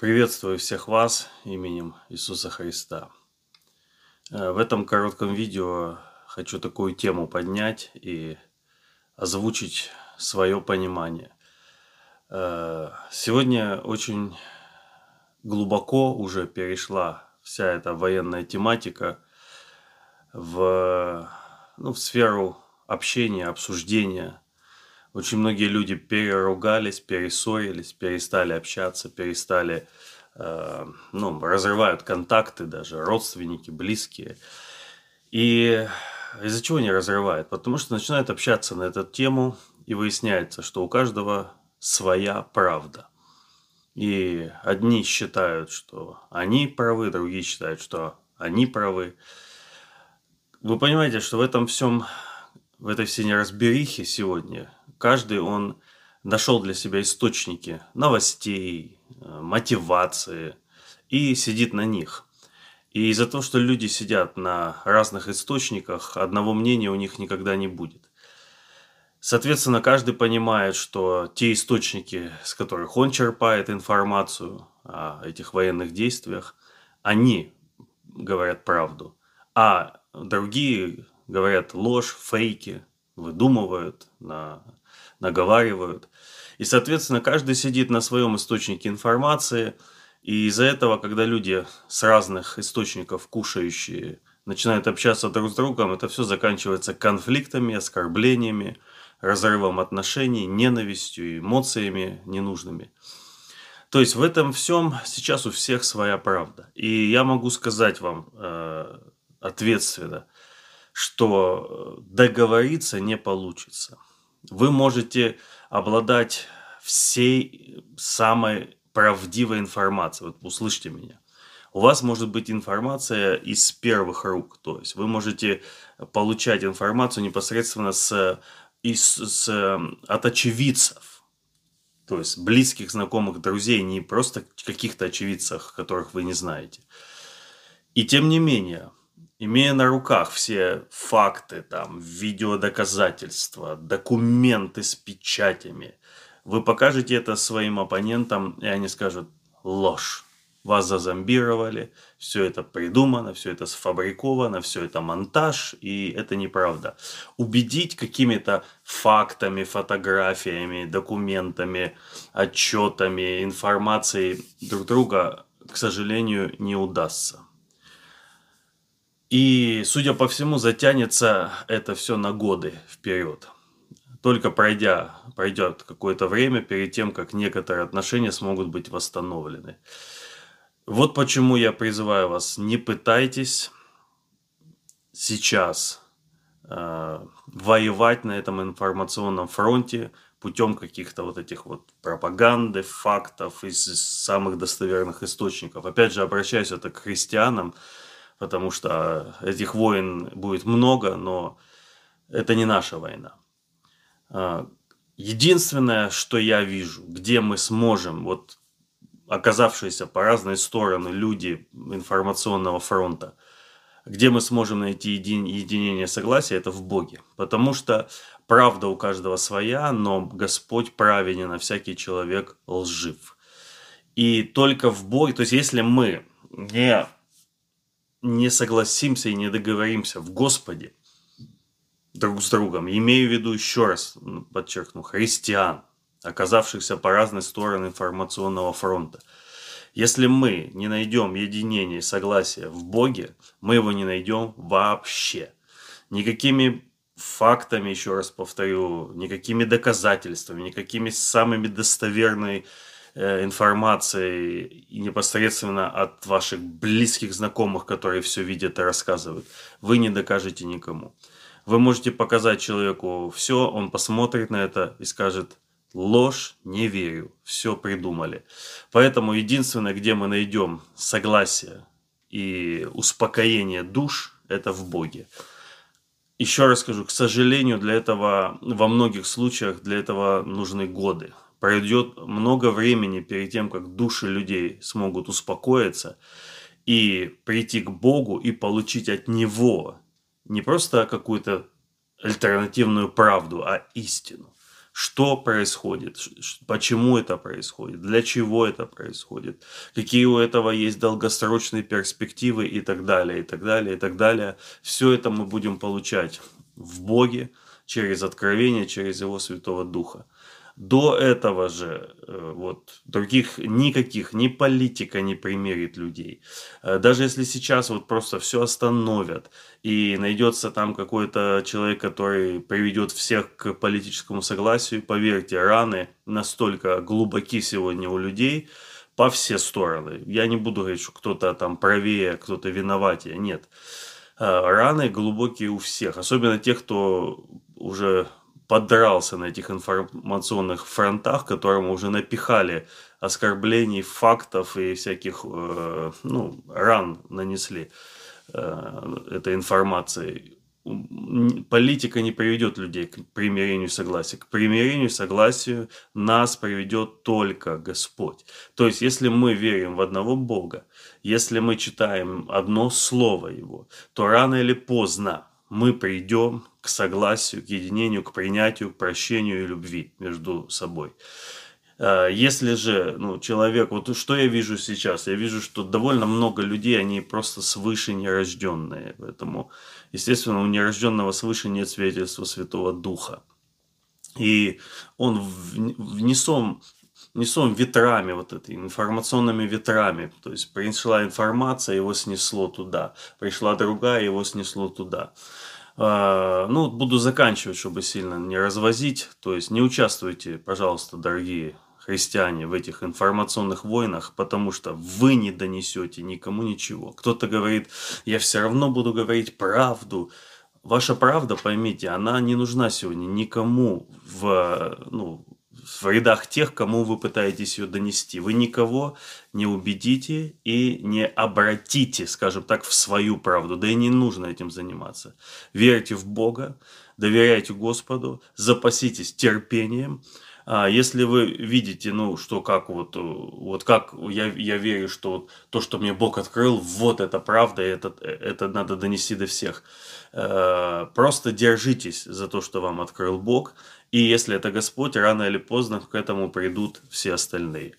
Приветствую всех вас именем Иисуса Христа. Э, в этом коротком видео хочу такую тему поднять и озвучить свое понимание. Э, сегодня очень глубоко уже перешла вся эта военная тематика в, ну, в сферу общения, обсуждения, очень многие люди переругались, перессорились, перестали общаться, перестали, э, ну, разрывают контакты даже, родственники, близкие. И из-за чего они разрывают? Потому что начинают общаться на эту тему, и выясняется, что у каждого своя правда. И одни считают, что они правы, другие считают, что они правы. Вы понимаете, что в этом всем, в этой всей неразберихе сегодня каждый он нашел для себя источники новостей, э, мотивации и сидит на них. И из-за того, что люди сидят на разных источниках, одного мнения у них никогда не будет. Соответственно, каждый понимает, что те источники, с которых он черпает информацию о этих военных действиях, они говорят правду, а другие говорят ложь, фейки, выдумывают на наговаривают. И, соответственно, каждый сидит на своем источнике информации, и из-за этого, когда люди с разных источников кушающие начинают общаться друг с другом, это все заканчивается конфликтами, оскорблениями, разрывом отношений, ненавистью, эмоциями ненужными. То есть в этом всем сейчас у всех своя правда. И я могу сказать вам э, ответственно, что э, договориться не получится вы можете обладать всей самой правдивой информацией. Вот услышьте меня. У вас может быть информация из первых рук, то есть вы можете получать информацию непосредственно с, из, с, от очевидцев, то есть близких, знакомых, друзей, не просто каких-то очевидцах, которых вы не знаете. И тем не менее, имея на руках все факты, там, видеодоказательства, документы с печатями, вы покажете это своим оппонентам, и они скажут «ложь». Вас зазомбировали, все это придумано, все это сфабриковано, все это монтаж, и это неправда. Убедить какими-то фактами, фотографиями, документами, отчетами, информацией друг друга, к сожалению, не удастся. И, судя по всему, затянется это все на годы вперед. Только пройдя, пройдет какое-то время перед тем, как некоторые отношения смогут быть восстановлены. Вот почему я призываю вас, не пытайтесь сейчас э, воевать на этом информационном фронте путем каких-то вот этих вот пропаганды, фактов из самых достоверных источников. Опять же, обращаюсь это к христианам, потому что этих войн будет много, но это не наша война. А, единственное, что я вижу, где мы сможем, вот оказавшиеся по разные стороны люди информационного фронта, где мы сможем найти един, единение согласия, это в Боге. Потому что правда у каждого своя, но Господь праведен, а всякий человек лжив. И только в Боге, то есть если мы не не согласимся и не договоримся в Господе друг с другом, имею в виду еще раз, подчеркну, христиан, оказавшихся по разные стороны информационного фронта. Если мы не найдем единения и согласия в Боге, мы его не найдем вообще. Никакими фактами, еще раз повторю, никакими доказательствами, никакими самыми достоверными информацией и непосредственно от ваших близких знакомых, которые все видят и рассказывают, вы не докажете никому. Вы можете показать человеку все, он посмотрит на это и скажет, ложь, не верю, все придумали. Поэтому единственное, где мы найдем согласие и успокоение душ, это в Боге. Еще раз скажу, к сожалению, для этого во многих случаях для этого нужны годы пройдет много времени перед тем, как души людей смогут успокоиться и прийти к Богу и получить от Него не просто какую-то альтернативную правду, а истину. что происходит, почему это происходит, для чего это происходит, какие у этого есть долгосрочные перспективы и так далее, и так далее, и так далее. Все это мы будем получать в Боге через откровение, через Его Святого Духа. До этого же э, вот, других никаких, ни политика не примерит людей. Э, даже если сейчас вот просто все остановят и найдется там какой-то человек, который приведет всех к политическому согласию, поверьте, раны настолько глубоки сегодня у людей по все стороны. Я не буду говорить, что кто-то там правее, кто-то виноватее. Нет. Э, раны глубокие у всех, особенно тех, кто уже подрался на этих информационных фронтах, которым уже напихали оскорблений, фактов и всяких э, ну, ран нанесли э, этой информацией. Политика не приведет людей к примирению и согласию. К примирению и согласию нас приведет только Господь. То есть, если мы верим в одного Бога, если мы читаем одно слово Его, то рано или поздно мы придем к согласию, к единению, к принятию, к прощению и любви между собой. А, если же ну, человек, вот что я вижу сейчас, я вижу, что довольно много людей, они просто свыше нерожденные, поэтому, естественно, у нерожденного свыше нет свидетельства Святого Духа. И он внесом, несом ветрами, вот этими информационными ветрами. То есть пришла информация, его снесло туда. Пришла другая, его снесло туда. А, ну, буду заканчивать, чтобы сильно не развозить. То есть не участвуйте, пожалуйста, дорогие христиане, в этих информационных войнах, потому что вы не донесете никому ничего. Кто-то говорит, я все равно буду говорить правду. Ваша правда, поймите, она не нужна сегодня никому в, ну, в рядах тех, кому вы пытаетесь ее донести. Вы никого не убедите и не обратите, скажем так, в свою правду. Да и не нужно этим заниматься. Верьте в Бога, доверяйте Господу, запаситесь терпением. А если вы видите, ну, что как вот, вот как я, я верю, что вот то, что мне Бог открыл, вот это правда, это, это надо донести до всех. Э, просто держитесь за то, что вам открыл Бог, и если это Господь, рано или поздно к этому придут все остальные.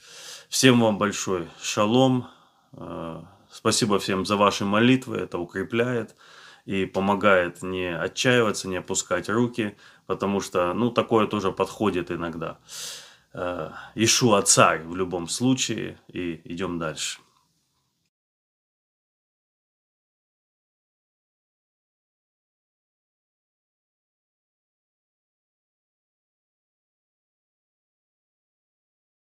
Всем вам большой шалом. Э, спасибо всем за ваши молитвы. Это укрепляет и помогает не отчаиваться, не опускать руки, потому что, ну, такое тоже подходит иногда. Э, Ишуа царь в любом случае, и идем дальше.